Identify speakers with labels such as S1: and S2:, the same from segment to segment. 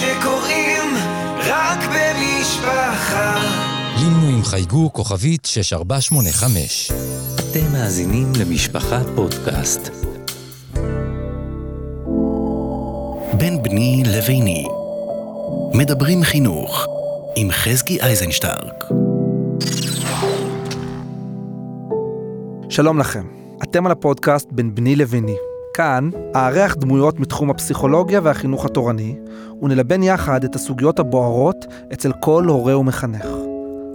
S1: שקורים רק במשפחה.
S2: לינו עם חייגו כוכבית 6485.
S3: אתם מאזינים למשפחה פודקאסט.
S4: בין בני לביני. מדברים חינוך עם חזקי אייזנשטרק.
S5: שלום לכם, אתם על הפודקאסט בין בני לביני. כאן אארח דמויות מתחום הפסיכולוגיה והחינוך התורני, ונלבן יחד את הסוגיות הבוערות אצל כל הורה ומחנך.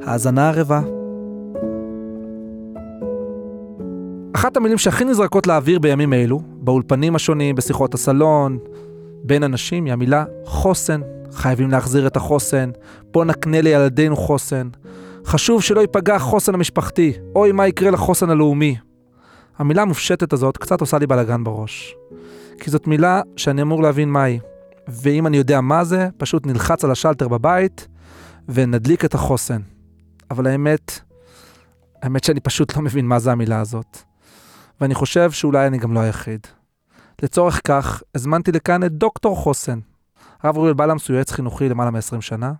S5: האזנה ערבה. אחת המילים שהכי נזרקות לאוויר בימים אלו, באולפנים השונים, בשיחות הסלון, בין אנשים, היא המילה חוסן. חייבים להחזיר את החוסן, בוא נקנה לילדינו חוסן. חשוב שלא ייפגע החוסן המשפחתי, אוי מה יקרה לחוסן הלאומי. המילה המופשטת הזאת קצת עושה לי בלאגן בראש. כי זאת מילה שאני אמור להבין מהי. ואם אני יודע מה זה, פשוט נלחץ על השלטר בבית ונדליק את החוסן. אבל האמת, האמת שאני פשוט לא מבין מה זה המילה הזאת. ואני חושב שאולי אני גם לא היחיד. לצורך כך, הזמנתי לכאן את דוקטור חוסן. הרב אוריאל בלמס הוא יועץ חינוכי למעלה מ-20 שנה,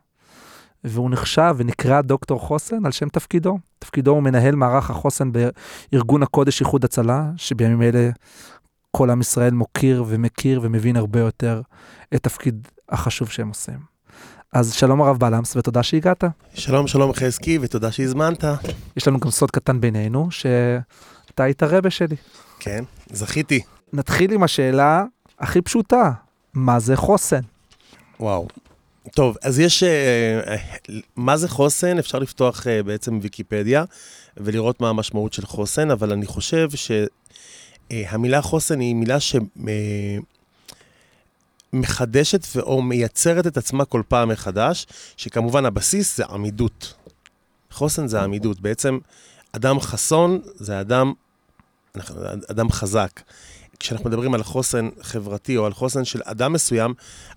S5: והוא נחשב ונקרא דוקטור חוסן על שם תפקידו. תפקידו הוא מנהל מערך החוסן בארגון הקודש איחוד הצלה, שבימים אלה כל עם ישראל מוקיר ומכיר ומבין הרבה יותר את תפקיד החשוב שהם עושים. אז שלום הרב בלמס ותודה שהגעת.
S6: שלום, שלום חזקי, ותודה שהזמנת.
S5: יש לנו גם סוד קטן בינינו, שאתה היית רבה שלי.
S6: כן, זכיתי.
S5: נתחיל עם השאלה הכי פשוטה, מה זה חוסן?
S6: וואו. טוב, אז יש... אה, מה זה חוסן? אפשר לפתוח אה, בעצם ויקיפדיה ולראות מה המשמעות של חוסן, אבל אני חושב שהמילה חוסן היא מילה שמחדשת או מייצרת את עצמה כל פעם מחדש, שכמובן הבסיס זה עמידות. חוסן זה עמידות. בעצם אדם חסון זה אדם, אדם חזק. כשאנחנו מדברים על חוסן חברתי או על חוסן של אדם מסוים,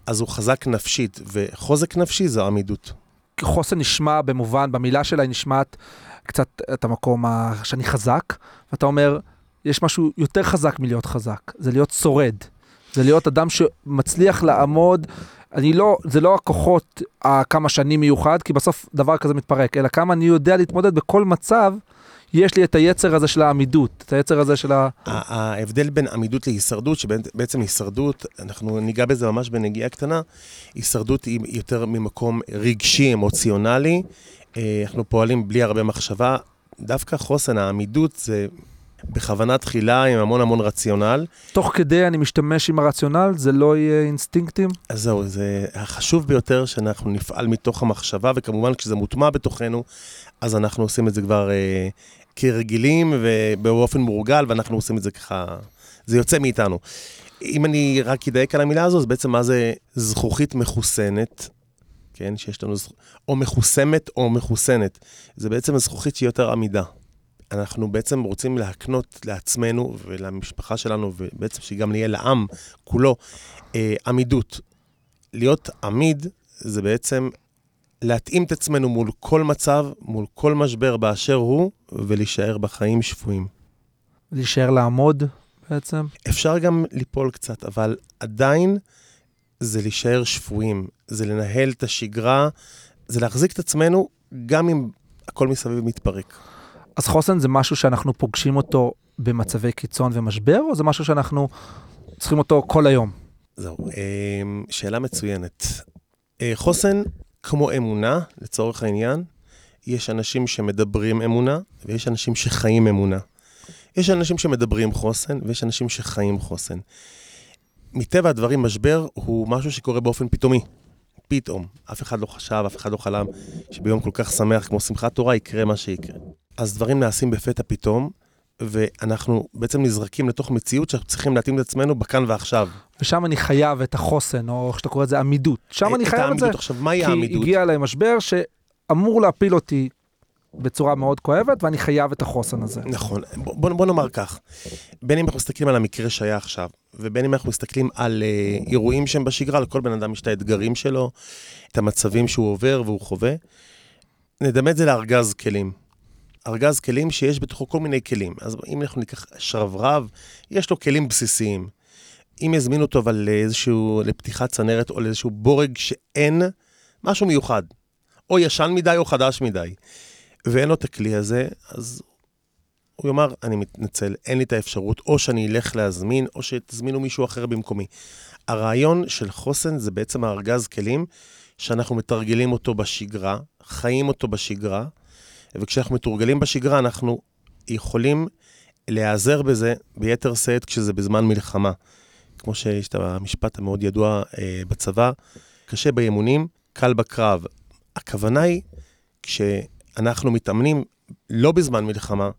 S6: אז הוא חזק נפשית, וחוזק נפשי זו עמידות.
S5: חוסן נשמע במובן, במילה שלה היא נשמעת קצת את המקום שאני חזק, ואתה אומר, יש משהו יותר חזק מלהיות חזק, זה להיות שורד. זה להיות אדם שמצליח לעמוד, אני לא, זה לא הכוחות הכמה שנים מיוחד, כי בסוף דבר כזה מתפרק, אלא כמה אני יודע להתמודד בכל מצב יש לי את היצר הזה של העמידות, את היצר הזה של ה...
S6: ההבדל בין עמידות להישרדות, שבעצם הישרדות, אנחנו ניגע בזה ממש בנגיעה קטנה, הישרדות היא יותר ממקום רגשי, אמוציונלי. אה, אנחנו פועלים בלי הרבה מחשבה. דווקא חוסן, העמידות זה בכוונה תחילה עם המון המון רציונל.
S5: תוך כדי אני משתמש עם הרציונל, זה לא יהיה אינסטינקטים?
S6: אז זהו, זה החשוב ביותר שאנחנו נפעל מתוך המחשבה, וכמובן כשזה מוטמע בתוכנו, אז אנחנו עושים את זה כבר אה, כרגילים ובאופן מורגל, ואנחנו עושים את זה ככה, זה יוצא מאיתנו. אם אני רק אדייק על המילה הזו, אז בעצם מה זה זכוכית מחוסנת, כן, שיש לנו, או מחוסמת או מחוסנת. זה בעצם הזכוכית שהיא יותר עמידה. אנחנו בעצם רוצים להקנות לעצמנו ולמשפחה שלנו, ובעצם שגם נהיה לעם כולו, אה, עמידות. להיות עמיד זה בעצם להתאים את עצמנו מול כל מצב, מול כל משבר באשר הוא, ולהישאר בחיים שפויים.
S5: להישאר לעמוד בעצם?
S6: אפשר גם ליפול קצת, אבל עדיין זה להישאר שפויים, זה לנהל את השגרה, זה להחזיק את עצמנו גם אם הכל מסביב מתפרק.
S5: אז חוסן זה משהו שאנחנו פוגשים אותו במצבי קיצון ומשבר, או זה משהו שאנחנו צריכים אותו כל היום?
S6: זהו, אמ, שאלה מצוינת. אה, חוסן כמו אמונה, לצורך העניין, יש אנשים שמדברים אמונה, ויש אנשים שחיים אמונה. יש אנשים שמדברים חוסן, ויש אנשים שחיים חוסן. מטבע הדברים, משבר הוא משהו שקורה באופן פתאומי. פתאום. אף אחד לא חשב, אף אחד לא חלם שביום כל כך שמח כמו שמחת תורה יקרה מה שיקרה. אז דברים נעשים בפתע פתאום, ואנחנו בעצם נזרקים לתוך מציאות שאנחנו צריכים להתאים את עצמנו בכאן ועכשיו.
S5: ושם אני חייב את החוסן, או איך שאתה קורא לזה עמידות. שם אני חייב את זה.
S6: עכשיו, מהי העמידות?
S5: כי הגיע אליי משבר שאמור להפיל אותי בצורה מאוד כואבת, ואני חייב את החוסן הזה.
S6: נכון. בוא, בוא נאמר כך, בין אם אנחנו מסתכלים על המקרה שהיה עכשיו, ובין אם אנחנו מסתכלים על uh, אירועים שהם בשגרה, לכל בן אדם יש את האתגרים שלו, את המצבים שהוא עובר והוא חווה, נדמה את זה לארגז כלים. ארגז כלים שיש בתוכו כל מיני כלים. אז אם אנחנו ניקח שרברב, יש לו כלים בסיסיים. אם יזמין אותו אבל לאיזשהו, לפתיחת צנרת או לאיזשהו בורג שאין משהו מיוחד, או ישן מדי או חדש מדי, ואין לו את הכלי הזה, אז הוא יאמר, אני מתנצל, אין לי את האפשרות, או שאני אלך להזמין, או שתזמינו מישהו אחר במקומי. הרעיון של חוסן זה בעצם הארגז כלים שאנחנו מתרגלים אותו בשגרה, חיים אותו בשגרה, וכשאנחנו מתורגלים בשגרה, אנחנו יכולים להיעזר בזה ביתר שאת כשזה בזמן מלחמה. כמו שיש את המשפט המאוד ידוע אה, בצבא, קשה באימונים, קל בקרב. הכוונה היא, כשאנחנו מתאמנים לא בזמן מלחמה,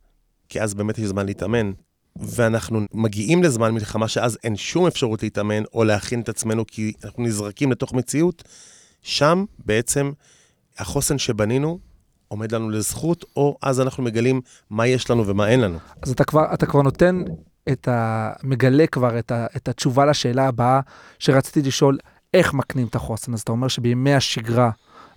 S6: כי אז באמת יש זמן להתאמן, ואנחנו מגיעים לזמן מלחמה שאז אין שום אפשרות להתאמן או להכין את עצמנו כי אנחנו נזרקים לתוך מציאות, שם בעצם החוסן שבנינו עומד לנו לזכות, או אז אנחנו מגלים מה יש לנו ומה אין לנו.
S5: אז אתה כבר, אתה כבר נותן את ה... מגלה כבר את, ה, את התשובה לשאלה הבאה שרציתי לשאול, איך מקנים את החוסן? אז אתה אומר שבימי השגרה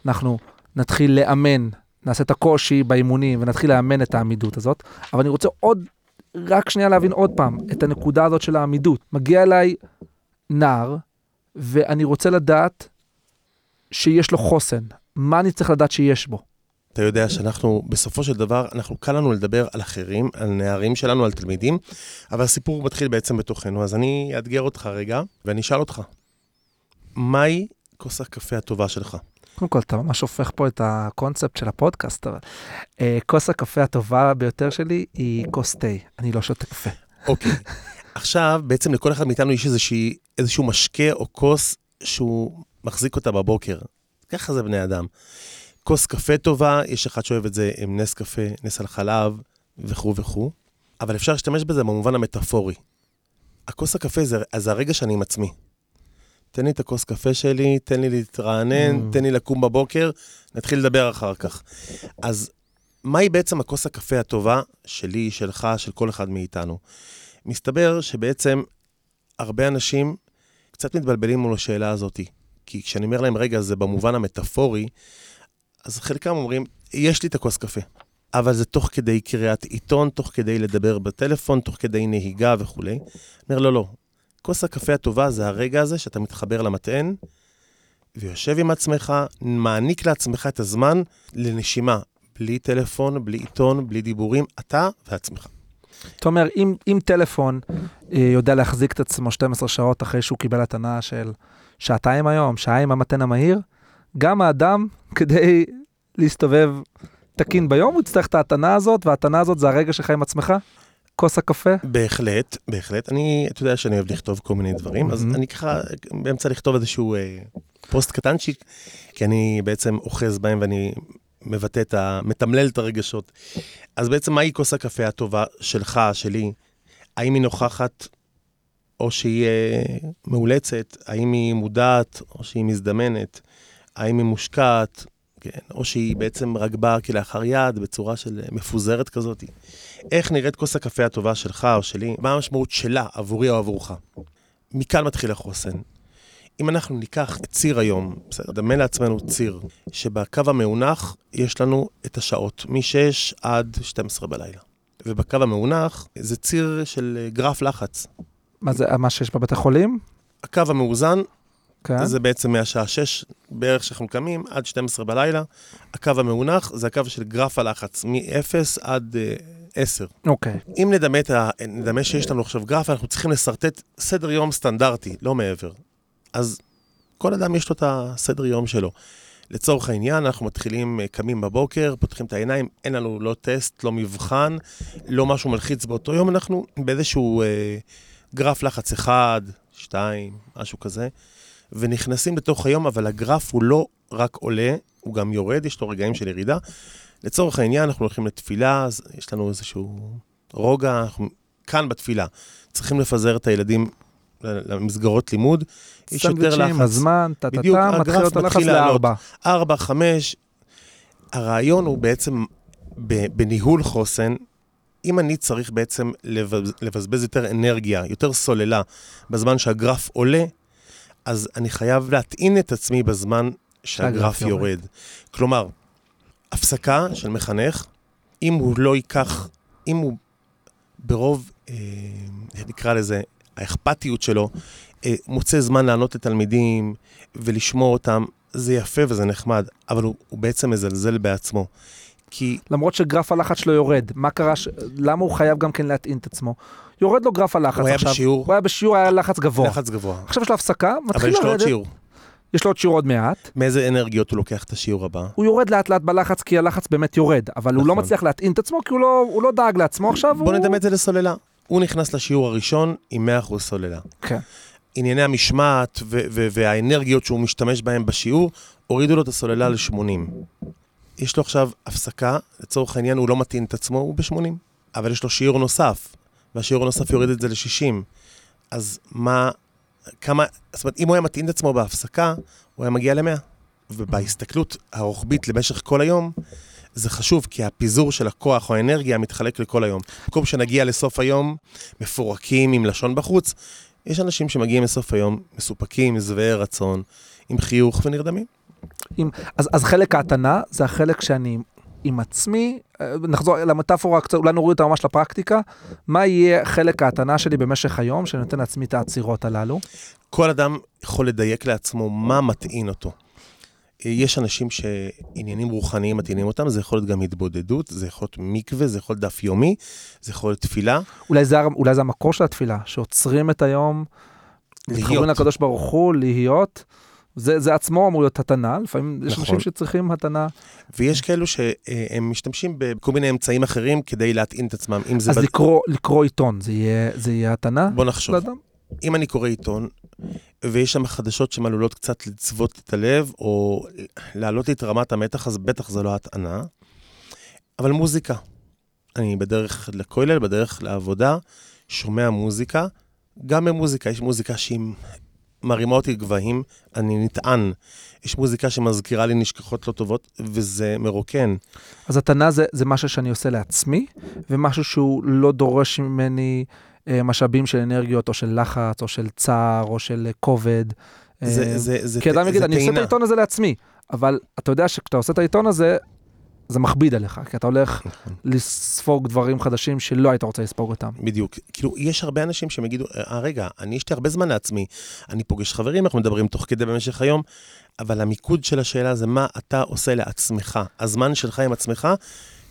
S5: אנחנו נתחיל לאמן, נעשה את הקושי באימונים ונתחיל לאמן את העמידות הזאת, אבל אני רוצה עוד, רק שנייה להבין עוד פעם את הנקודה הזאת של העמידות. מגיע אליי נער, ואני רוצה לדעת שיש לו חוסן. מה אני צריך לדעת שיש בו?
S6: אתה יודע שאנחנו, בסופו של דבר, אנחנו, קל לנו לדבר על אחרים, על נערים שלנו, על תלמידים, אבל הסיפור מתחיל בעצם בתוכנו. אז אני אאתגר אותך רגע, ואני אשאל אותך, מהי כוס הקפה הטובה שלך?
S5: קודם כל, אתה ממש הופך פה את הקונספט של הפודקאסט, אבל אה, כוס הקפה הטובה ביותר שלי היא כוס תה, אני לא שותה קפה.
S6: אוקיי. עכשיו, בעצם לכל אחד מאיתנו יש איזושהי, איזשהו משקה או כוס שהוא מחזיק אותה בבוקר. ככה זה בני אדם. כוס קפה טובה, יש אחד שאוהב את זה עם נס קפה, נס על חלב וכו' וכו', אבל אפשר להשתמש בזה במובן המטאפורי. הכוס הקפה זה, זה הרגע שאני עם עצמי. תן לי את הכוס קפה שלי, תן לי להתרענן,
S5: Mm.
S6: תן לי לקום בבוקר, נתחיל לדבר אחר כך. אז מהי בעצם הכוס הקפה הטובה שלי, שלך, של כל אחד מאיתנו? מסתבר שבעצם הרבה אנשים קצת מתבלבלים מול השאלה הזאת. כי כשאני אומר להם, רגע, זה במובן המטאפורי, אז חלקם אומרים, יש לי את הכוס קפה, אבל זה תוך כדי קריאת עיתון, תוך כדי לדבר בטלפון, תוך כדי נהיגה וכולי. אומר, לא, לא. כוס הקפה הטובה זה הרגע הזה שאתה מתחבר למטען, ויושב עם עצמך, מעניק לעצמך את הזמן לנשימה, בלי טלפון, בלי עיתון, בלי דיבורים, אתה ועצמך.
S5: אתה אומר, אם, אם טלפון אה, יודע להחזיק את עצמו 12 שעות אחרי שהוא קיבל התנה של שעתיים היום, שעה עם המתן המהיר, גם האדם, כדי להסתובב תקין ביום, הוא יצטרך את ההתנה הזאת, וההתנה הזאת זה הרגע שלך עם עצמך? כוס הקפה?
S6: בהחלט, בהחלט. אני, אתה יודע שאני אוהב לכתוב כל מיני דברים, אז. אני ככה באמצע לכתוב איזשהו אה, פוסט קטנצ'יק, כי אני בעצם אוחז בהם ואני מבטא את ה... מתמלל את הרגשות. אז בעצם מהי כוס הקפה הטובה שלך, שלי? האם היא נוכחת או שהיא אה, מאולצת? האם היא מודעת או שהיא מזדמנת? האם היא מושקעת? כן, או שהיא בעצם רק באה כלאחר יד בצורה של אה, מפוזרת כזאת. איך נראית כוס הקפה הטובה שלך או שלי? מה המשמעות שלה עבורי או עבורך? מכאן מתחיל החוסן. אם אנחנו ניקח את ציר היום, בסדר, דמה לעצמנו ציר, שבקו המאונח יש לנו את השעות, מ-6 עד 12 בלילה. ובקו המאונח זה ציר של אה, גרף לחץ.
S5: מה זה, מה שיש בבתי חולים?
S6: הקו המאוזן
S5: כן.
S6: זה בעצם מהשעה 6 בערך שאנחנו קמים עד 12 בלילה. הקו המאונח זה הקו של גרף הלחץ, מ-0 עד uh, 10.
S5: אוקיי.
S6: אם נדמה, ה... נדמה שיש לנו עכשיו גרף, אנחנו צריכים לשרטט סדר יום סטנדרטי, לא מעבר. אז כל אדם יש לו את הסדר יום שלו. לצורך העניין, אנחנו מתחילים, אה, קמים בבוקר, פותחים את העיניים, אין לנו לא טסט, לא מבחן, לא משהו מלחיץ באותו יום, אנחנו באיזשהו אה, גרף לחץ אחד, שתיים, משהו כזה, ונכנסים לתוך היום, אבל הגרף הוא לא רק עולה, הוא גם יורד, יש לו רגעים של ירידה. לצורך העניין, אנחנו הולכים לתפילה, אז יש לנו איזשהו רוגע, אנחנו כאן בתפילה. צריכים לפזר את הילדים למסגרות לימוד, יש יותר
S5: סנדוויצ'ים,
S6: לחץ.
S5: הזמן, טה-טה-טה,
S6: בדיוק,
S5: מתחיל להיות הלחץ. לארבע.
S6: ארבע, חמש. הרעיון הוא בעצם בניהול חוסן, אם אני צריך בעצם לבז- לבזבז יותר אנרגיה, יותר סוללה, בזמן שהגרף עולה, אז אני חייב להטעין את עצמי בזמן שהגרף
S5: יורד.
S6: יורד. כלומר, הפסקה של מחנך, אם הוא לא ייקח, אם הוא ברוב, אה, נקרא לזה, האכפתיות שלו, אה, מוצא זמן לענות לתלמידים ולשמוע אותם, זה יפה וזה נחמד, אבל הוא, הוא בעצם מזלזל בעצמו. כי
S5: למרות שגרף הלחץ שלו יורד, מה קרה, ש... למה הוא חייב גם כן להטעין את עצמו? יורד לו גרף הלחץ
S6: הוא
S5: עכשיו.
S6: בשיעור-
S5: הוא היה בשיעור, היה לחץ גבוה.
S6: לחץ גבוה.
S5: עכשיו יש לו הפסקה,
S6: אבל
S5: מתחיל
S6: יש לו עוד
S5: לרדת.
S6: שיעור.
S5: יש לו עוד שיעור עוד מעט.
S6: מאיזה אנרגיות הוא לוקח את השיעור הבא?
S5: הוא יורד לאט לאט בלחץ כי הלחץ באמת יורד, אבל הוא לא
S6: נכון.
S5: מצליח להטעין את עצמו כי הוא לא, הוא לא דאג לעצמו עכשיו.
S6: בוא
S5: הוא...
S6: נדמה את זה לסוללה. הוא נכנס לשיעור הראשון עם 100% סוללה.
S5: כן.
S6: ענייני המשמעת ו- ו- והאנרגיות שהוא משתמש בהן בשיעור, הורידו לו את הסוללה ל-80. יש לו עכשיו הפסקה, לצורך העניין הוא לא מתאים את עצמו, הוא ב-80. אבל יש לו שיעור נוסף, והשיעור הנוסף יוריד את זה ל-60. אז מה, כמה, זאת אומרת, אם הוא היה מתאים את עצמו בהפסקה, הוא היה מגיע ל-100. ובהסתכלות הרוחבית למשך כל היום, זה חשוב, כי הפיזור של הכוח או האנרגיה מתחלק לכל היום. במקום שנגיע לסוף היום מפורקים עם לשון בחוץ, יש אנשים שמגיעים לסוף היום מסופקים, שבעי רצון, עם חיוך ונרדמים.
S5: עם, אז, אז חלק ההתנה זה החלק שאני עם עצמי, אה, נחזור למטאפורה קצת, אולי נוריד אותה ממש לפרקטיקה, מה יהיה חלק ההתנה שלי במשך היום, שאני נותן לעצמי את העצירות הללו.
S6: כל אדם יכול לדייק לעצמו מה מטעין אותו. יש אנשים שעניינים רוחניים מטעינים אותם, זה יכול להיות גם התבודדות, זה יכול להיות מקווה, זה יכול להיות דף יומי, זה יכול להיות תפילה.
S5: אולי זה, אולי זה המקור של התפילה, שעוצרים את היום, מתחברים
S6: להיות.
S5: לקדוש ברוך הוא, להיות. זה, זה עצמו אמור להיות התנה, לפעמים יש
S6: נכון.
S5: אנשים שצריכים התנה.
S6: ויש כאלו שהם משתמשים בכל מיני אמצעים אחרים כדי להטעין את עצמם. אם זה...
S5: אז
S6: בד-
S5: לקרוא, לקרוא עיתון, זה יהיה, זה יהיה התנה?
S6: בוא נחשוב.
S5: לאדם?
S6: אם אני קורא עיתון, ויש שם חדשות שמעלולות קצת לצוות את הלב, או להעלות את רמת המתח, אז בטח זו לא הטענה. אבל מוזיקה. אני בדרך לכולל, בדרך לעבודה, שומע מוזיקה. גם במוזיקה, יש מוזיקה שהיא מרימה אותי גבהים, אני נטען. יש מוזיקה שמזכירה לי נשכחות לא טובות, וזה מרוקן.
S5: אז התנה זה, זה משהו שאני עושה לעצמי, ומשהו שהוא לא דורש ממני אה, משאבים של אנרגיות, או של לחץ, או של צער, או של אה, כובד. אה,
S6: זה, זה, זה,
S5: כי אדם יגיד, אני עושה את
S6: טעינה."
S5: העיתון הזה לעצמי, אבל אתה יודע שכשאתה עושה את העיתון הזה, זה מכביד עליך, כי אתה הולך
S6: נכון.
S5: לספוג דברים חדשים שלא היית רוצה לספוג אותם.
S6: בדיוק. כאילו, יש הרבה אנשים שהם יגידו, אה, רגע, אני יש לי הרבה זמן לעצמי, אני פוגש חברים, אנחנו מדברים תוך כדי במשך היום, אבל המיקוד של השאלה זה מה אתה עושה לעצמך. הזמן שלך עם עצמך,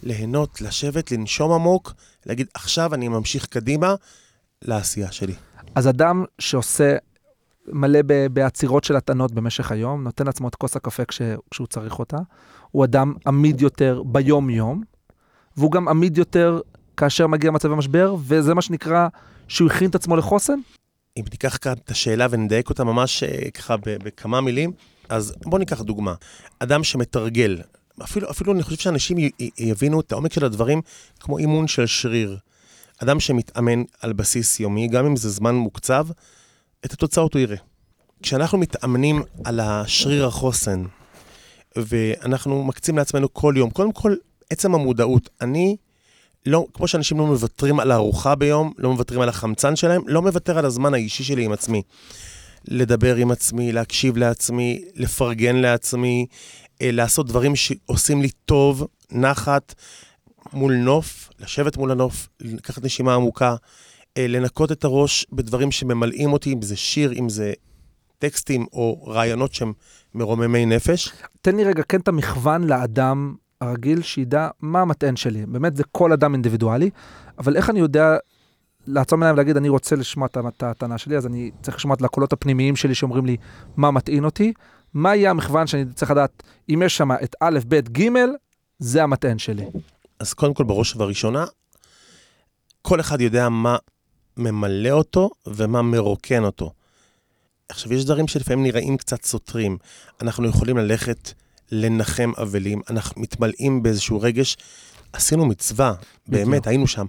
S6: ליהנות, לשבת, לנשום עמוק, להגיד, עכשיו אני ממשיך קדימה לעשייה שלי.
S5: אז אדם שעושה מלא בעצירות של הטענות במשך היום, נותן לעצמו את כוס הקפה כש, כשהוא צריך אותה, הוא אדם עמיד יותר ביום-יום, והוא גם עמיד יותר כאשר מגיע מצבי משבר, וזה מה שנקרא שהוא הכין את עצמו לחוסן?
S6: אם ניקח כאן את השאלה ונדייק אותה ממש אה, ככה בכמה מילים, אז בואו ניקח דוגמה. אדם שמתרגל, אפילו, אפילו אני חושב שאנשים יבינו את העומק של הדברים כמו אימון של שריר. אדם שמתאמן על בסיס יומי, גם אם זה זמן מוקצב, את התוצאות הוא יראה. כשאנחנו מתאמנים על השריר החוסן, ואנחנו מקצים לעצמנו כל יום, קודם כל, עצם המודעות. אני, לא, כמו שאנשים לא מוותרים על הארוחה ביום, לא מוותרים על החמצן שלהם, לא מוותר על הזמן האישי שלי עם עצמי. לדבר עם עצמי, להקשיב לעצמי, לפרגן לעצמי, אה, לעשות דברים שעושים לי טוב, נחת, מול נוף, לשבת מול הנוף, לקחת נשימה עמוקה, לנקות את הראש בדברים שממלאים אותי, אם זה שיר, אם זה טקסטים או רעיונות שהם מרוממי נפש.
S5: תן לי רגע כן את המכוון לאדם הרגיל, שידע מה המטען שלי. באמת זה כל אדם אינדיבידואלי, אבל איך אני יודע לעצום עיניים ולהגיד, אני רוצה לשמוע את הטענה שלי, אז אני צריך לשמוע את הקולות הפנימיים שלי שאומרים לי מה מטעין אותי, מה יהיה המכוון שאני צריך לדעת, אם יש שם את א', ב', ג', זה המטען שלי.
S6: אז קודם כל, בראש ובראשונה, כל אחד יודע מה ממלא אותו ומה מרוקן אותו. עכשיו, יש דברים שלפעמים נראים קצת סותרים. אנחנו יכולים ללכת לנחם אבלים, אנחנו מתמלאים באיזשהו רגש. עשינו מצווה, באמת. היינו שם,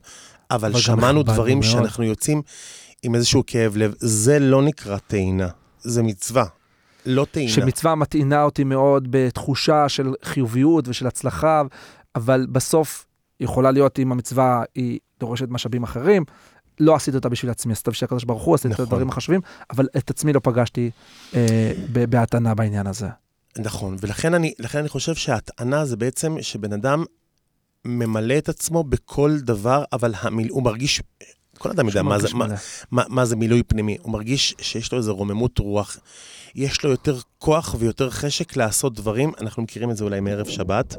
S6: אבל, שמענו דברים
S5: מאוד.
S6: שאנחנו יוצאים עם איזשהו כאב לב. זה לא נקרא טעינה, זה מצווה, לא טעינה.
S5: שמצווה מטעינה אותי מאוד בתחושה של חיוביות ושל הצלחה, אבל בסוף יכולה להיות אם המצווה היא דורשת משאבים אחרים, לא עשיתי אותה בשביל עצמי, עשיתי בשביל הקדוש ברוך הוא, עשיתי את
S6: נכון.
S5: הדברים החשובים, אבל את עצמי לא פגשתי אה, ב- בהתנה בעניין הזה.
S6: נכון, ולכן אני, אני חושב שההטענה זה בעצם שבן אדם ממלא את עצמו בכל דבר, אבל המיל... הוא מרגיש כל אדם יודע מה זה, מה. מה, מה זה מילוי פנימי. הוא מרגיש שיש לו איזו רוממות רוח. יש לו יותר כוח ויותר חשק לעשות דברים. אנחנו מכירים את זה אולי מערב שבת.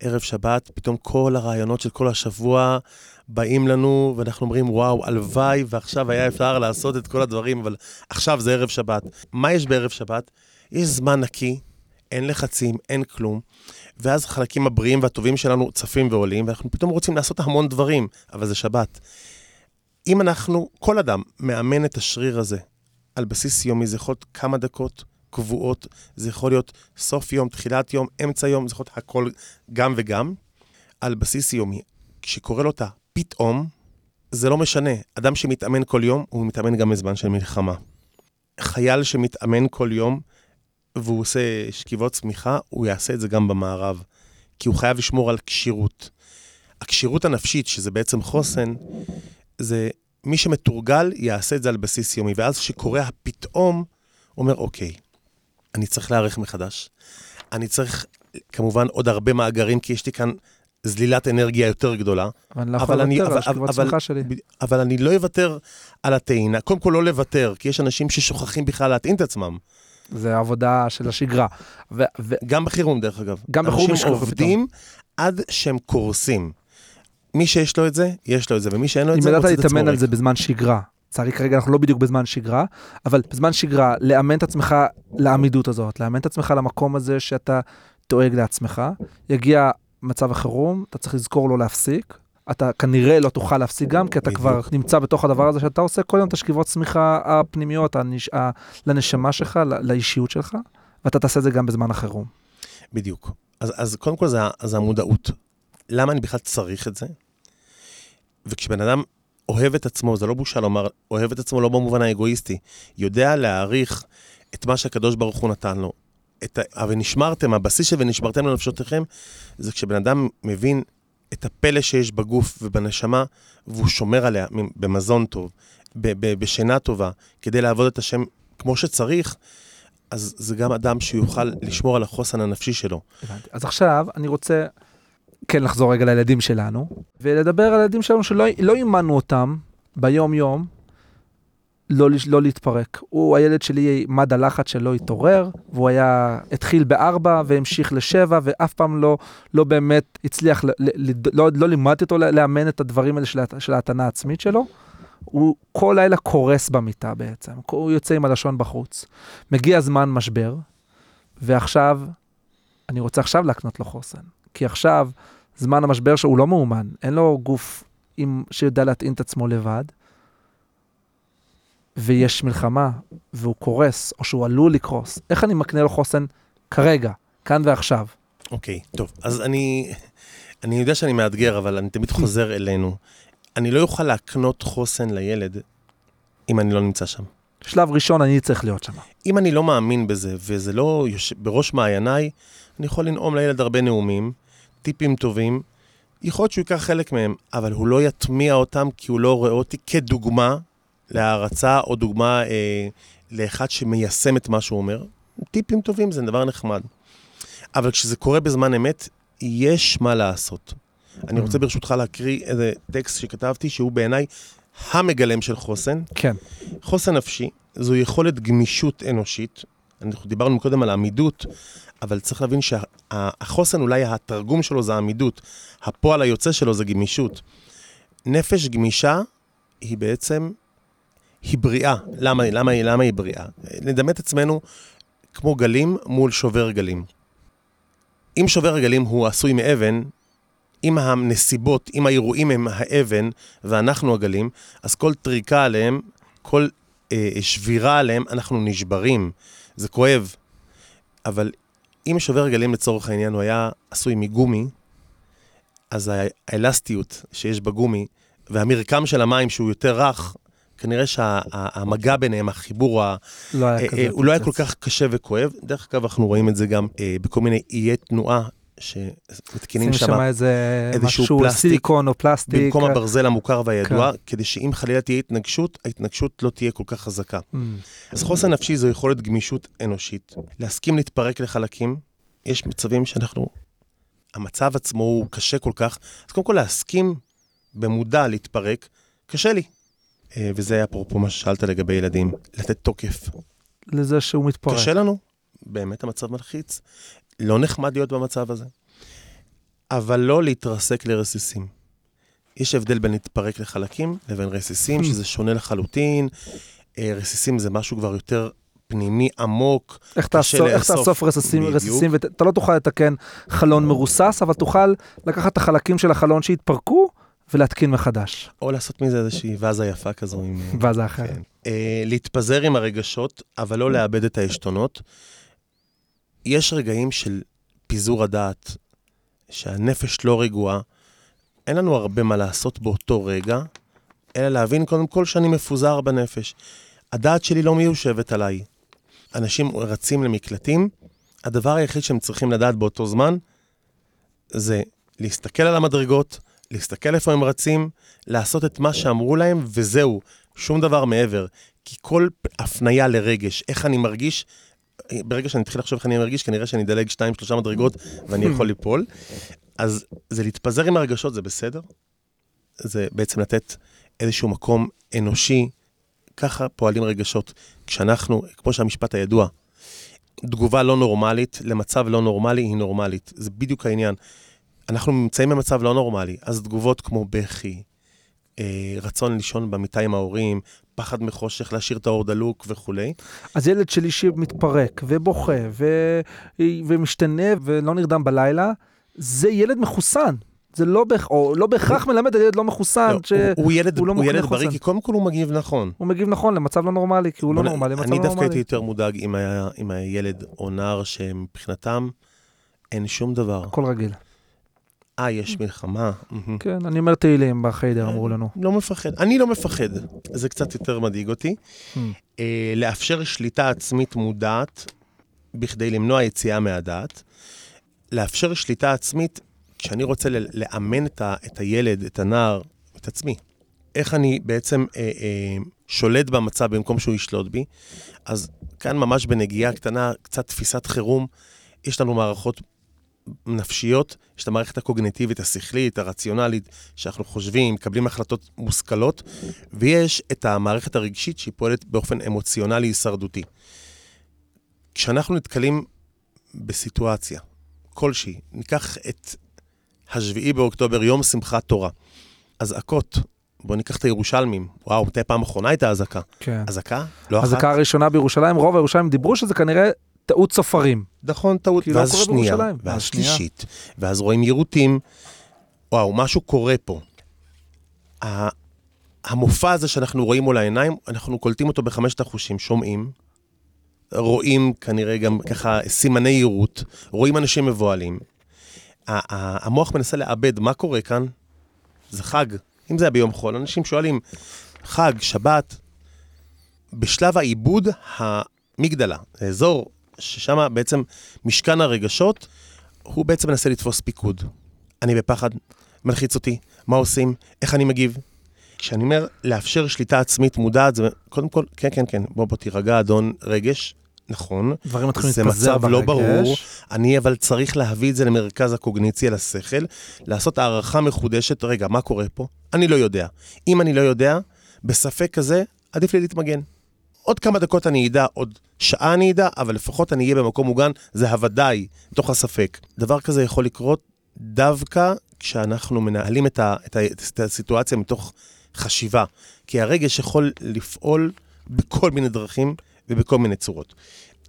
S6: ערב שבת, פתאום כל הרעיונות של כל השבוע באים לנו, ואנחנו אומרים, וואו, הלוואי, ועכשיו היה אפשר לעשות את כל הדברים, אבל עכשיו זה ערב שבת. מה יש בערב שבת? יש זמן נקי, אין לחצים, אין כלום, ואז החלקים הבריאים והטובים שלנו צפים ועולים, ואנחנו פתאום רוצים לעשות המון דברים, אבל זה שבת. אם אנחנו, כל אדם, מאמן את השריר הזה על בסיס יומי, זה יכול להיות כמה דקות קבועות, זה יכול להיות סוף יום, תחילת יום, אמצע יום, זה יכול להיות הכל גם וגם, על בסיס יומי. כשקורה לו את הפתאום, זה לא משנה. אדם שמתאמן כל יום, הוא מתאמן גם בזמן של מלחמה. חייל שמתאמן כל יום, והוא עושה שכיבות צמיחה, הוא יעשה את זה גם במערב. כי הוא חייב לשמור על כשירות. הכשירות הנפשית, שזה בעצם חוסן, זה מי שמתורגל יעשה את זה על בסיס יומי, ואז כשקורה הפתאום, הוא אומר, אוקיי, אני צריך להיערך מחדש. אני צריך, כמובן, עוד הרבה מאגרים, כי יש לי כאן זלילת אנרגיה יותר גדולה.
S5: אבל אני לא
S6: אבל
S5: יכול
S6: אני-
S5: לוותר על
S6: אבל-
S5: השכיבות
S6: אבל-
S5: צמיחה שלי.
S6: אבל אני לא אוותר על הטעינה. קודם כל, לא לוותר, כי יש אנשים ששוכחים בכלל להטעין את עצמם.
S5: זה עבודה של השגרה. ו- ו-
S6: גם בחירום, דרך אגב.
S5: גם בחירום יש
S6: אנשים עובדים עד שהם קורסים. מי שיש לו את זה, יש לו את זה, ומי שאין לו את
S5: אם
S6: זה,
S5: ידעת
S6: מוצא את עצמו
S5: להתאמן על. זה בזמן שגרה, לצערי כרגע אנחנו לא בדיוק בזמן שגרה, אבל בזמן שגרה, לאמן את עצמך לעמידות הזאת, לאמן את עצמך למקום הזה שאתה דואג לעצמך, יגיע מצב החירום, אתה צריך לזכור לא להפסיק, אתה כנראה לא תוכל להפסיק גם, כי אתה
S6: בדיוק.
S5: כבר נמצא בתוך הדבר הזה שאתה עושה כל יום את השכיבות צמיחה הפנימיות, הנש... ה... לנשמה שלך, ל- לאישיות שלך, ואתה תעשה את זה גם בזמן החירום.
S6: בדיוק. אז, אז קודם כל זה, זה המודעות. למה אני בכלל צריך את זה? וכשבן אדם אוהב את עצמו, זה לא בושה לומר, אוהב את עצמו לא במובן האגואיסטי, יודע להעריך את מה שהקדוש ברוך הוא נתן לו. את ה... ונשמרתם, הבסיס של ונשמרתם לנפשותיכם, זה כשבן אדם מבין את הפלא שיש בגוף ובנשמה, והוא שומר עליה במזון טוב, ב- ב- בשינה טובה, כדי לעבוד את השם כמו שצריך, אז זה גם אדם שיוכל לשמור על החוסן הנפשי שלו.
S5: אז עכשיו אני רוצה כן לחזור רגע לילדים שלנו, ולדבר על הילדים שלנו שלא לא אימנו אותם ביום-יום לא, לא להתפרק. הוא, הילד שלי, מד הלחץ שלו התעורר, והוא היה, התחיל בארבע והמשיך לשבע, ואף פעם לא, לא באמת הצליח, ל, ל, לא, לא לימדתי אותו לאמן את הדברים האלה של, של ההתנה העצמית שלו. הוא כל לילה קורס במיטה בעצם, הוא יוצא עם הלשון בחוץ. מגיע זמן משבר, ועכשיו אני רוצה עכשיו להקנות לו חוסן. כי עכשיו, זמן המשבר שהוא לא מאומן, אין לו גוף עם, שיודע להטעין את עצמו לבד, ויש מלחמה, והוא קורס, או שהוא עלול לקרוס. איך אני מקנה לו חוסן כרגע, כאן ועכשיו?
S6: אוקיי, טוב, אז אני, אני יודע שאני מאתגר, אבל אני תמיד חוזר אלינו. אני לא אוכל להקנות חוסן לילד אם אני לא נמצא שם.
S5: שלב ראשון, אני צריך להיות שם.
S6: אם אני לא מאמין בזה, וזה לא יוש... בראש מעייניי, אני יכול לנאום לילד הרבה נאומים, טיפים טובים. יכול להיות שהוא ייקח חלק מהם, אבל הוא לא יטמיע אותם כי הוא לא רואה אותי כדוגמה להערצה או דוגמה אה, לאחד שמיישם את מה שהוא אומר. טיפים טובים זה דבר נחמד. אבל כשזה קורה בזמן אמת, יש מה לעשות. אני רוצה ברשותך להקריא איזה טקסט שכתבתי, שהוא בעיניי המגלם של חוסן.
S5: כן.
S6: חוסן נפשי זו יכולת גמישות אנושית. אנחנו דיברנו קודם על העמידות, אבל צריך להבין שהחוסן אולי התרגום שלו זה העמידות, הפועל היוצא שלו זה גמישות. נפש גמישה היא בעצם, היא בריאה. למה, למה, למה היא בריאה? נדמה את עצמנו כמו גלים מול שובר גלים. אם שובר הגלים הוא עשוי מאבן, אם הנסיבות, אם האירועים הם האבן ואנחנו הגלים, אז כל טריקה עליהם, כל אה, שבירה עליהם, אנחנו נשברים. זה כואב. אבל אם שובר הגלים לצורך העניין הוא היה עשוי מגומי, אז הא- האלסטיות שיש בגומי, והמרקם של המים שהוא יותר רך, כנראה שהמגע ביניהם, החיבור, ה-
S5: לא היה
S6: אה. אה, הוא לא היה כל. כך קשה וכואב. דרך אגב, אנחנו רואים את זה גם אה, בכל מיני איי תנועה שמתקינים
S5: שם איזה
S6: איזשהו
S5: משהו,
S6: פלסטיק
S5: סיליקון או פלסטיק.
S6: במקום הברזל המוכר והידוע,
S5: כן.
S6: כדי שאם חלילה תהיה התנגשות, ההתנגשות לא תהיה כל כך חזקה.
S5: Mm.
S6: אז חוסן נפשי זו יכולת גמישות אנושית. להסכים להתפרק לחלקים, יש מצבים שאנחנו... המצב עצמו הוא קשה כל כך, אז קודם כל להסכים במודע להתפרק, קשה לי. אה, וזה היה אפרופו מה ששאלת לגבי ילדים, לתת תוקף.
S5: לזה שהוא מתפרק.
S6: קשה לנו, באמת המצב מלחיץ. לא נחמד להיות במצב הזה. אבל לא להתרסק לרסיסים. יש הבדל בין להתפרק לחלקים לבין רסיסים, שזה שונה לחלוטין. אה, רסיסים זה משהו כבר יותר פנימי, עמוק.
S5: איך
S6: קשה
S5: תאסוף, איך
S6: לאסוף.
S5: תאסוף רסיסים,
S6: בדיוק.
S5: רסיסים, ואתה לא תוכל לתקן חלון מרוסס, אבל תוכל לקחת את החלקים של החלון שהתפרקו ולהתקין מחדש.
S6: או לעשות מזה איזושהי ואזה יפה כזו עם... אה,
S5: ואז האחר.
S6: כן. אה, להתפזר עם הרגשות, אבל לא לאבד את העשתונות. יש רגעים של פיזור הדעת, שהנפש לא רגועה. אין לנו הרבה מה לעשות באותו רגע, אלא להבין קודם כל שאני מפוזר בנפש. הדעת שלי לא מיושבת עליי. אנשים רצים למקלטים, הדבר היחיד שהם צריכים לדעת באותו זמן זה להסתכל על המדרגות, להסתכל איפה הם רצים, לעשות את מה שאמרו להם, וזהו, שום דבר מעבר. כי כל הפנייה לרגש, איך אני מרגיש, ברגע שאני אתחיל לחשוב איך אני מרגיש, כנראה שאני אדלג שתיים, שלושה מדרגות ואני יכול ליפול. אז זה להתפזר עם הרגשות, זה בסדר. זה בעצם לתת איזשהו מקום אנושי, ככה פועלים רגשות. כשאנחנו, כמו שהמשפט הידוע, תגובה לא נורמלית למצב לא נורמלי היא נורמלית. זה בדיוק העניין. אנחנו נמצאים במצב לא נורמלי, אז תגובות כמו בכי, רצון לישון במיטה עם ההורים, פחד מחושך, להשאיר את האור דלוק וכולי.
S5: אז ילד שלי שמתפרק ובוכה ו... ומשתנה ולא נרדם בלילה, זה ילד מחוסן. זה לא, בהכ... או לא בהכרח מלמד על ילד לא מחוסן,
S6: לא,
S5: שהוא
S6: הוא, הוא ילד,
S5: הוא לא
S6: הוא ילד בריא,
S5: חוסן.
S6: כי קודם כל הוא מגיב נכון.
S5: מגיב נכון למצב לא נורמלי, כי הוא לא
S6: בוא נ-
S5: נורמלי, מצב
S6: אני
S5: לא
S6: דווקא הייתי
S5: נורמלי.
S6: יותר מודאג עם, ה, עם הילד או נער שמבחינתם אין שום דבר.
S5: הכל רגיל.
S6: אה, יש מלחמה.
S5: כן, אני אומר תהילים בחיידר, אמרו לנו.
S6: לא מפחד. אני לא מפחד. זה קצת יותר מדאיג אותי.
S5: Hmm.
S6: אה, לאפשר שליטה עצמית מודעת בכדי למנוע יציאה מהדעת. לאפשר שליטה עצמית, כשאני רוצה לאמן את, ה, את הילד, את הנער, את עצמי. איך אני בעצם אה, אה, שולט במצב במקום שהוא ישלוט בי. אז כאן ממש בנגיעה קטנה, קצת תפיסת חירום. יש לנו מערכות נפשיות, יש את המערכת הקוגניטיבית, השכלית, הרציונלית, שאנחנו חושבים, מקבלים החלטות מושכלות, ויש את המערכת הרגשית שהיא פועלת באופן אמוציונלי הישרדותי. כשאנחנו נתקלים בסיטואציה כלשהי, ניקח את השביעי באוקטובר, יום שמחת תורה. אזעקות, בואו ניקח את הירושלמים. וואו, מתי פעם אחרונה הייתה אזעקה?
S5: כן.
S6: אזעקה? לא אחת?
S5: הזעקה הראשונה בירושלים, רוב הירושלים דיברו שזה כנראה טעות סופרים.
S6: נכון, טעות.
S5: כי לא קורה
S6: שנייה,
S5: בירושלים.
S6: ואז
S5: אז שנייה.
S6: שלישית, ואז רואים יירוטים. וואו, משהו קורה פה. המופע הזה שאנחנו רואים מול העיניים, אנחנו קולטים אותו בחמשת החושים, שומעים, רואים כנראה גם ככה סימני יירוט, רואים אנשים מבוהלים. המוח מנסה לאבד מה קורה כאן, זה חג. אם זה היה ביום חול, אנשים שואלים, חג, שבת, בשלב העיבוד המגדלה, האזור ששם בעצם משכן הרגשות, הוא בעצם מנסה לתפוס פיקוד. אני בפחד, מלחיץ אותי, מה עושים, איך אני מגיב. כשאני אומר לאפשר שליטה עצמית מודעת, זה קודם כל, כן, כן, כן, בוא, בוא תירגע, אדון רגש, נכון.
S5: דברים מתחילים
S6: זה
S5: להתפזר
S6: מצב לא
S5: ברגש.
S6: ברור, אני אבל צריך להביא את זה למרכז הקוגניציה, לשכל, לעשות הערכה מחודשת, רגע, מה קורה פה? אני לא יודע. אם אני לא יודע, בספק כזה, עדיף לי להתמגן. עוד כמה דקות אני אדע, עוד שעה אני אדע, אבל לפחות אני אהיה במקום מוגן, זה הוודאי, בתוך הספק. דבר כזה יכול לקרות דווקא כשאנחנו מנהלים את, ה, את, ה, את הסיטואציה מתוך חשיבה. כי הרגש יכול לפעול בכל מיני דרכים ובכל מיני צורות.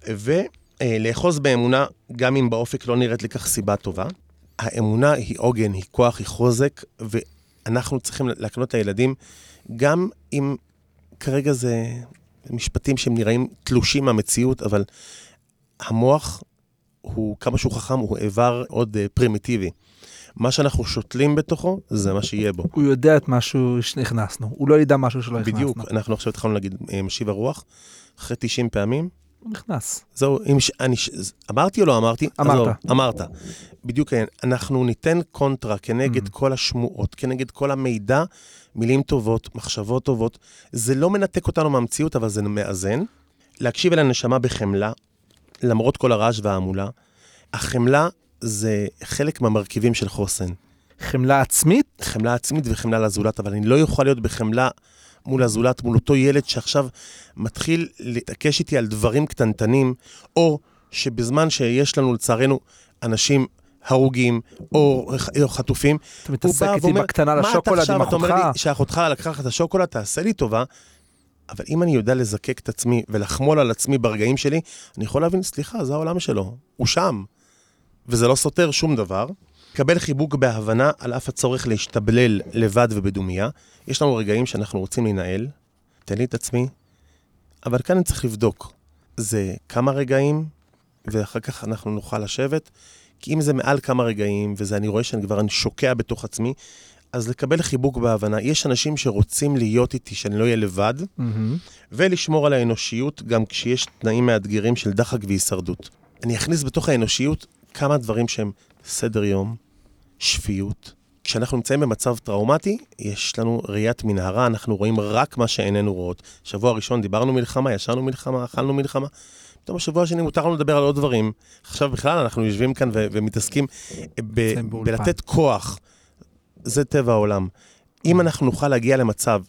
S6: ולאחוז באמונה, גם אם באופק לא נראית לכך סיבה טובה. האמונה היא עוגן, היא כוח, היא חוזק, ואנחנו צריכים להקנות לילדים, גם אם כרגע זה משפטים שהם נראים תלושים מהמציאות, אבל המוח הוא, כמה שהוא חכם, הוא איבר עוד uh, פרימיטיבי. מה שאנחנו שותלים בתוכו, זה מה שיהיה בו.
S5: הוא יודע את משהו שנכנסנו, הוא לא ידע משהו שלא הכנסנו.
S6: בדיוק, אנחנו עכשיו התחלנו להגיד אה, משיב הרוח, אחרי 90 פעמים,
S5: הוא נכנס.
S6: זהו, אם ש... אני... אמרתי או לא אמרתי?
S5: אמרת.
S6: עזוב, אמרת. בדיוק. אנחנו ניתן קונטרה כנגד
S5: Mhm.
S6: כל השמועות, כנגד כל המידע, מילים טובות, מחשבות טובות. זה לא מנתק אותנו מהמציאות, אבל זה מאזן. להקשיב אל הנשמה בחמלה, למרות כל הרעש וההמולה. החמלה זה חלק מהמרכיבים של חוסן.
S5: חמלה עצמית?
S6: חמלה עצמית וחמלה לזולת, אבל אני לא יכול להיות בחמלה מול הזולת, מול אותו ילד שעכשיו מתחיל להתעקש איתי על דברים קטנטנים, או שבזמן שיש לנו, לצערנו, אנשים הרוגים או, או חטופים,
S5: אתה מתעסק איתי
S6: ואומר,
S5: בקטנה
S6: מה אתה
S5: לשוקולד
S6: עכשיו,
S5: עם
S6: אתה אומר
S5: אחותך.
S6: לי שאחותך לקחה לך את השוקולד, תעשה לי טובה. אבל אם אני יודע לזקק את עצמי ולחמול על עצמי ברגעים שלי, אני יכול להבין, סליחה, זה העולם שלו, הוא שם. וזה לא סותר שום דבר. קבל חיבוק בהבנה על אף הצורך להשתבלל לבד ובדומייה. יש לנו רגעים שאנחנו רוצים להינעל, תן לי את עצמי, אבל כאן אני צריך לבדוק. זה כמה רגעים, ואחר כך אנחנו נוכל לשבת, כי אם זה מעל כמה רגעים, וזה אני רואה שאני כבר אני שוקע בתוך עצמי, אז לקבל חיבוק בהבנה. יש אנשים שרוצים להיות איתי, שאני לא אהיה לבד,
S5: מהמם.
S6: ולשמור על האנושיות גם כשיש תנאים מאתגרים של דחק והישרדות. אני אכניס בתוך האנושיות כמה דברים שהם סדר יום, שפיות. כשאנחנו נמצאים במצב טראומטי, יש לנו ראיית מנהרה, אנחנו רואים רק מה שעינינו רואות. שבוע ראשון דיברנו מלחמה, ישנו מלחמה, אכלנו מלחמה. פתאום בשבוע השני מותר לנו לדבר על עוד דברים. עכשיו בכלל אנחנו יושבים כאן ו- ומתעסקים ב-
S5: נמצאים באולפן.
S6: בלתת כוח. זה טבע העולם. אם אנחנו נוכל להגיע למצב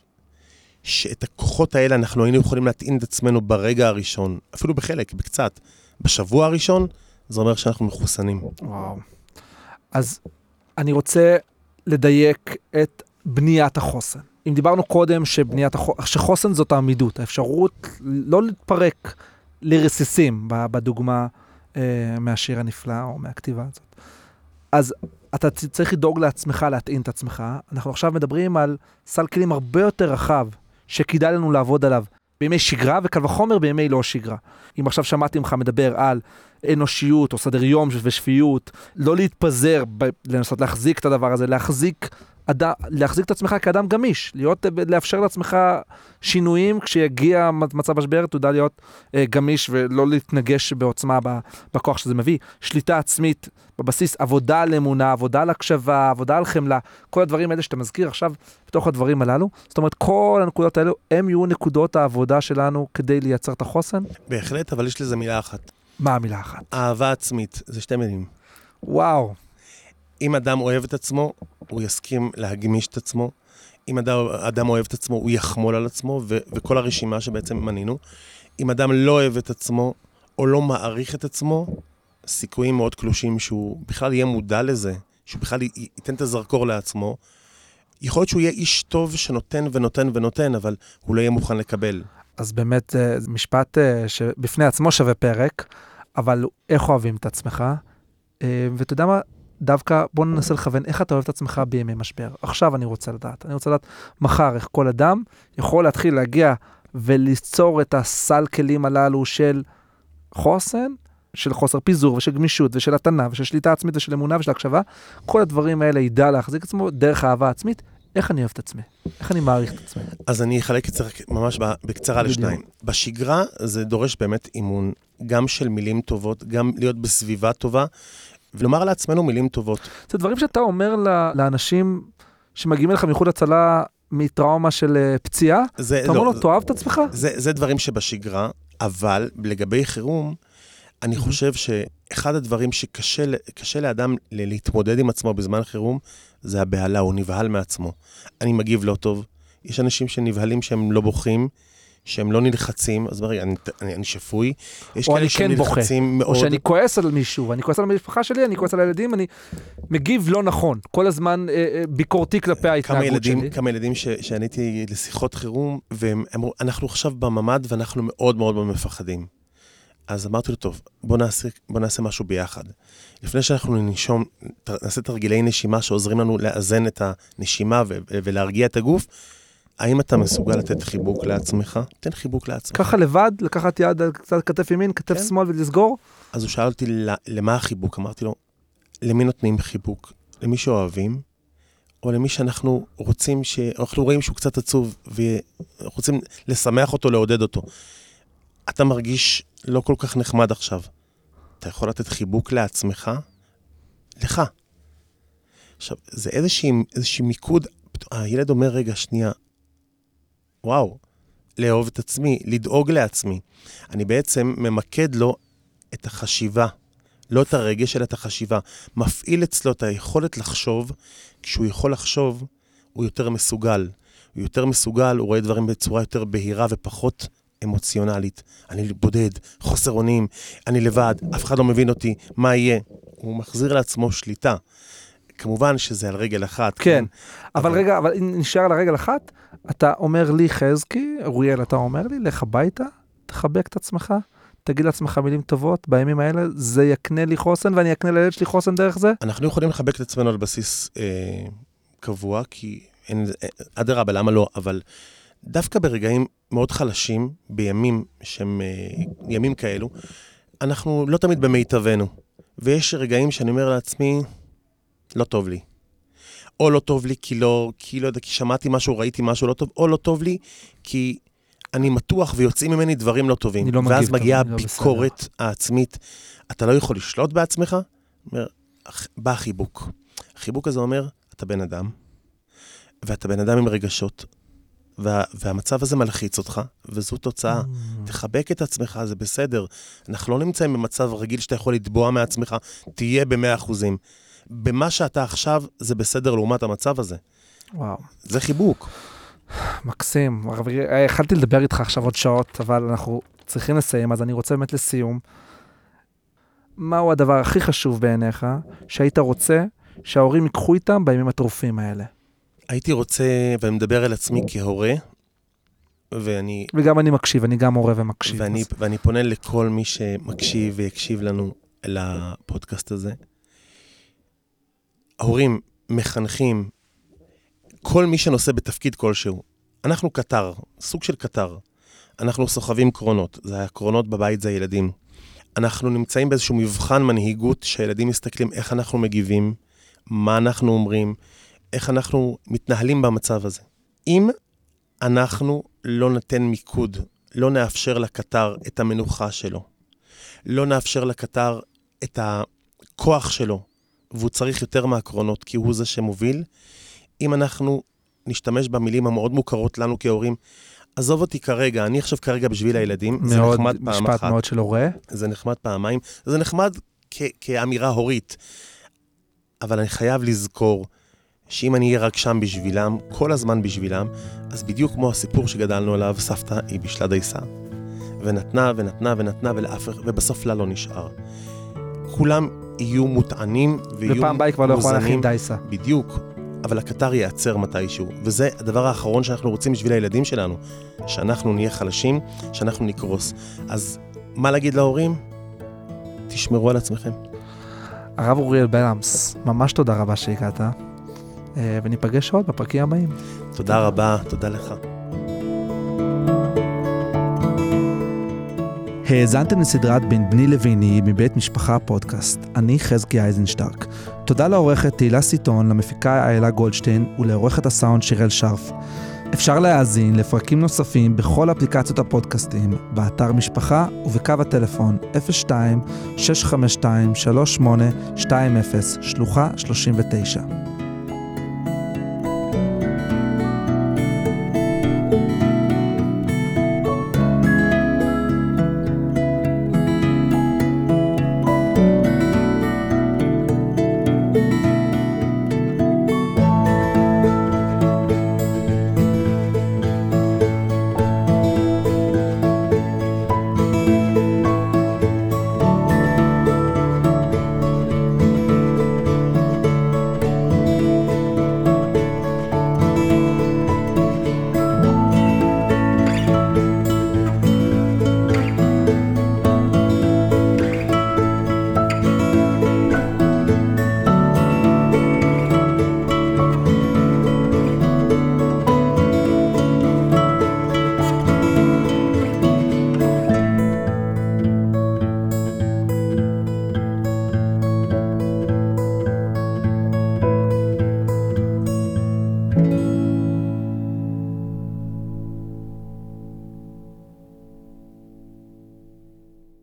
S6: שאת הכוחות האלה אנחנו היינו יכולים להטעין את עצמנו ברגע הראשון, אפילו בחלק, בקצת, בשבוע הראשון, זה אומר שאנחנו מחוסנים.
S5: וואו. אז אני רוצה לדייק את בניית החוסן. אם דיברנו קודם שבניית החוסן, שחוסן זאת העמידות, האפשרות לא להתפרק לרסיסים, בדוגמה אה, מהשיר הנפלא או מהכתיבה הזאת. אז אתה צריך לדאוג לעצמך, להטעין את עצמך. אנחנו עכשיו מדברים על סל כלים הרבה יותר רחב, שכדאי לנו לעבוד עליו בימי שגרה, וקל וחומר בימי לא שגרה. אם עכשיו שמעתי ממך מדבר על אנושיות או סדר יום ושפיות, לא להתפזר, ב- לנסות להחזיק את הדבר הזה, להחזיק, אד... להחזיק את עצמך כאדם גמיש, להיות, לאפשר לעצמך שינויים כשיגיע מצ- מצב משבר, תדע להיות אה, גמיש ולא להתנגש בעוצמה ב- בכוח שזה מביא. שליטה עצמית בבסיס, עבודה על אמונה, עבודה על הקשבה, עבודה על חמלה, כל הדברים האלה שאתה מזכיר עכשיו, בתוך הדברים הללו. זאת אומרת, כל הנקודות האלו, הם יהיו נקודות העבודה שלנו כדי לייצר את החוסן.
S6: בהחלט, אבל יש לזה מילה אחת.
S5: מה המילה האחת?
S6: אהבה עצמית, זה שתי מילים.
S5: וואו.
S6: אם אדם אוהב את עצמו, הוא יסכים להגמיש את עצמו. אם אדם, אדם אוהב את עצמו, הוא יחמול על עצמו, ו- וכל הרשימה שבעצם מנינו. אם אדם לא אוהב את עצמו, או לא מעריך את עצמו, סיכויים מאוד קלושים שהוא בכלל יהיה מודע לזה, שהוא בכלל י- ייתן את הזרקור לעצמו. יכול להיות שהוא יהיה איש טוב שנותן ונותן ונותן, אבל הוא לא יהיה מוכן לקבל.
S5: אז באמת אה, זה משפט אה, שבפני עצמו שווה פרק, אבל איך אוהבים את עצמך? אה, ואתה יודע מה? דווקא בוא ננסה לכוון איך אתה אוהב את עצמך בימי משבר. עכשיו אני רוצה לדעת. אני רוצה לדעת מחר איך כל אדם יכול להתחיל להגיע וליצור את הסל כלים הללו של חוסן, של חוסר פיזור ושל גמישות ושל התנה ושל שליטה עצמית ושל אמונה ושל הקשבה. כל הדברים האלה ידע להחזיק עצמו דרך אהבה עצמית. איך אני אוהב את עצמי? איך אני מעריך את עצמי?
S6: אז אני אחלק את זה ממש בקצרה. לשניים. בשגרה זה דורש באמת אימון, גם של מילים טובות, גם להיות בסביבה טובה, ולומר לעצמנו מילים טובות.
S5: זה דברים שאתה אומר לאנשים שמגיעים אליך מאיחוד הצלה מטראומה של אה, פציעה, אתה אומר
S6: לא,
S5: לו, תאהב את עצמך?
S6: זה, זה דברים שבשגרה, אבל לגבי חירום, אני חושב שאחד הדברים שקשה לאדם להתמודד עם עצמו בזמן חירום, זה הבהלה, הוא נבהל מעצמו. אני מגיב לא טוב. יש אנשים שנבהלים שהם לא בוכים, שהם לא נלחצים, אז ברגע, אני, אני, אני שפוי. יש
S5: או
S6: כאלה
S5: אני כן בוכה,
S6: מאוד.
S5: או שאני כועס על מישהו, ואני כועס על המשפחה שלי, אני כועס על הילדים, אני מגיב לא נכון. כל הזמן אה, אה, ביקורתי כלפי
S6: כמה
S5: ההתנהגות
S6: ילדים,
S5: שלי.
S6: כמה ילדים ש, שעניתי לשיחות חירום, והם אמרו, אנחנו עכשיו בממ"ד ואנחנו מאוד מאוד מאוד מפחדים. אז אמרתי לו, טוב, בוא נעשה, בוא נעשה משהו ביחד. לפני שאנחנו ננשום, נעשה תרגילי נשימה שעוזרים לנו לאזן את הנשימה ו- ולהרגיע את הגוף, האם אתה מסוגל לתת חיבוק לעצמך? תן חיבוק לעצמך.
S5: ככה לבד, לקחת יד על קצת כתף ימין, כתף
S6: כן.
S5: שמאל ולסגור?
S6: אז הוא שאל אותי, "ל- למה החיבוק? אמרתי לו, למי נותנים חיבוק? למי שאוהבים, או למי שאנחנו רוצים, ש... אנחנו רואים שהוא קצת עצוב, ורוצים לשמח אותו, לעודד אותו. אתה מרגיש לא כל כך נחמד עכשיו. אתה יכול לתת חיבוק לעצמך? לך. עכשיו, זה איזושהי, איזושהי מיקוד, הילד אומר, רגע, שנייה, וואו, לאהוב את עצמי, לדאוג לעצמי. אני בעצם ממקד לו את החשיבה, לא את הרגש, אלא את החשיבה. מפעיל אצלו את היכולת לחשוב, כשהוא יכול לחשוב, הוא יותר מסוגל. הוא יותר מסוגל, הוא רואה דברים בצורה יותר בהירה ופחות אמוציונלית. אני בודד, חוסר אונים, אני לבד, אף אחד לא מבין אותי, מה יהיה? הוא מחזיר לעצמו שליטה. כמובן שזה על רגל אחת.
S5: כן, אבל
S6: אבל-
S5: רגע, אבל אם נשאר על הרגל אחת, אתה אומר לי, חזקי, אוריאל, אתה אומר לי, לך הביתה, תחבק את עצמך, תגיד לעצמך מילים טובות, בימים האלה זה יקנה לי חוסן ואני אקנה לילד שלי חוסן דרך זה?
S6: אנחנו יכולים לחבק את עצמנו על בסיס אה, קבוע, כי אין, אה, אדרבה, למה לא? אבל דווקא ברגעים מאוד חלשים, בימים שהם אה, ימים כאלו, אנחנו לא תמיד במיטבנו. ויש רגעים שאני אומר לעצמי, לא טוב לי. או לא טוב לי כי לא, כי לא יודע, כי שמעתי משהו, ראיתי משהו לא טוב, או לא טוב לי כי אני מתוח ויוצאים ממני דברים לא טובים.
S5: אני לא מגיב
S6: ואז
S5: טוב,
S6: מגיעה
S5: לא.
S6: הביקורת העצמית. אתה לא יכול לשלוט בעצמך? אומר, "אח- בא החיבוק. החיבוק הזה אומר, אתה בן אדם, ואתה בן אדם עם רגשות, וה, והמצב הזה מלחיץ אותך, וזו תוצאה. תחבק את עצמך, זה בסדר. אנחנו לא נמצאים במצב רגיל שאתה יכול לתבוע מעצמך, תהיה במאה אחוזים. במה שאתה עכשיו, זה בסדר לעומת המצב הזה.
S5: וואו,
S6: זה חיבוק.
S5: מקסים. אה, יכלתי לדבר איתך עכשיו עוד שעות, אבל אנחנו צריכים לסיים, אז אני רוצה באמת לסיום. מהו הדבר הכי חשוב בעיניך, שהיית רוצה שההורים ייקחו איתם בימים הטרופים האלה?
S6: הייתי רוצה, ואני מדבר על עצמי כהורה, ואני,
S5: וגם אני מקשיב, אני גם הורה ומקשיב.
S6: ואני,
S5: אז-
S6: ואני פונה לכל מי שמקשיב ויקשיב לנו לפודקאסט הזה. הורים, מחנכים, כל מי שנושא בתפקיד כלשהו. אנחנו קטר, סוג של קטר. אנחנו סוחבים קרונות, זה הקרונות בבית זה הילדים. אנחנו נמצאים באיזשהו מבחן מנהיגות שהילדים מסתכלים איך אנחנו מגיבים, מה אנחנו אומרים, איך אנחנו מתנהלים במצב הזה. אם אנחנו לא ניתן מיקוד, לא נאפשר לקטר את המנוחה שלו, לא נאפשר לקטר את הכוח שלו, והוא צריך יותר מהקרונות, כי הוא זה שמוביל, אם אנחנו נשתמש במילים המאוד מוכרות לנו כהורים, עזוב אותי כרגע, אני עכשיו כרגע בשביל הילדים, זה
S5: מאוד,
S6: נחמד פעם
S5: משפט
S6: אחת,
S5: מאוד של הורה.
S6: זה נחמד פעמיים, זה נחמד כ- כאמירה הורית, אבל אני חייב לזכור שאם אני אהיה רק שם בשבילם, כל הזמן בשבילם, אז בדיוק כמו הסיפור שגדלנו עליו, סבתא היא בישלה דייסה. ונתנה ונתנה ונתנה, ולאף, אחד- ובסוף לה לא נשאר. כולם יהיו מוטענים ויהיו
S5: ופעם הבאה היא כבר לא יכולה
S6: מוזנים.
S5: להכין דייסה.
S6: בדיוק, אבל הקטר ייעצר מתישהו, וזה הדבר האחרון שאנחנו רוצים בשביל הילדים שלנו, שאנחנו נהיה חלשים, שאנחנו נקרוס. אז מה להגיד להורים? תשמרו על עצמכם.
S5: הרב אוריאל בלמס, ממש תודה רבה שהגעת, וניפגש עוד בפרקים הבאים.
S6: תודה רבה, תודה לך.
S5: האזנתם לסדרת בין בני לביני מבית משפחה פודקאסט. אני חזקי אייזנשטרק. תודה לעורכת תהילה סיטון, למפיקה איילה גולדשטיין ולעורכת הסאונד שירל שרף. אפשר להאזין לפרקים נוספים בכל אפליקציות הפודקאסטים, באתר משפחה ובקו הטלפון 02-652-3820, שלוחה 39.